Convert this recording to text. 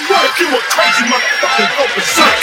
you want if you a crazy motherfucking open suck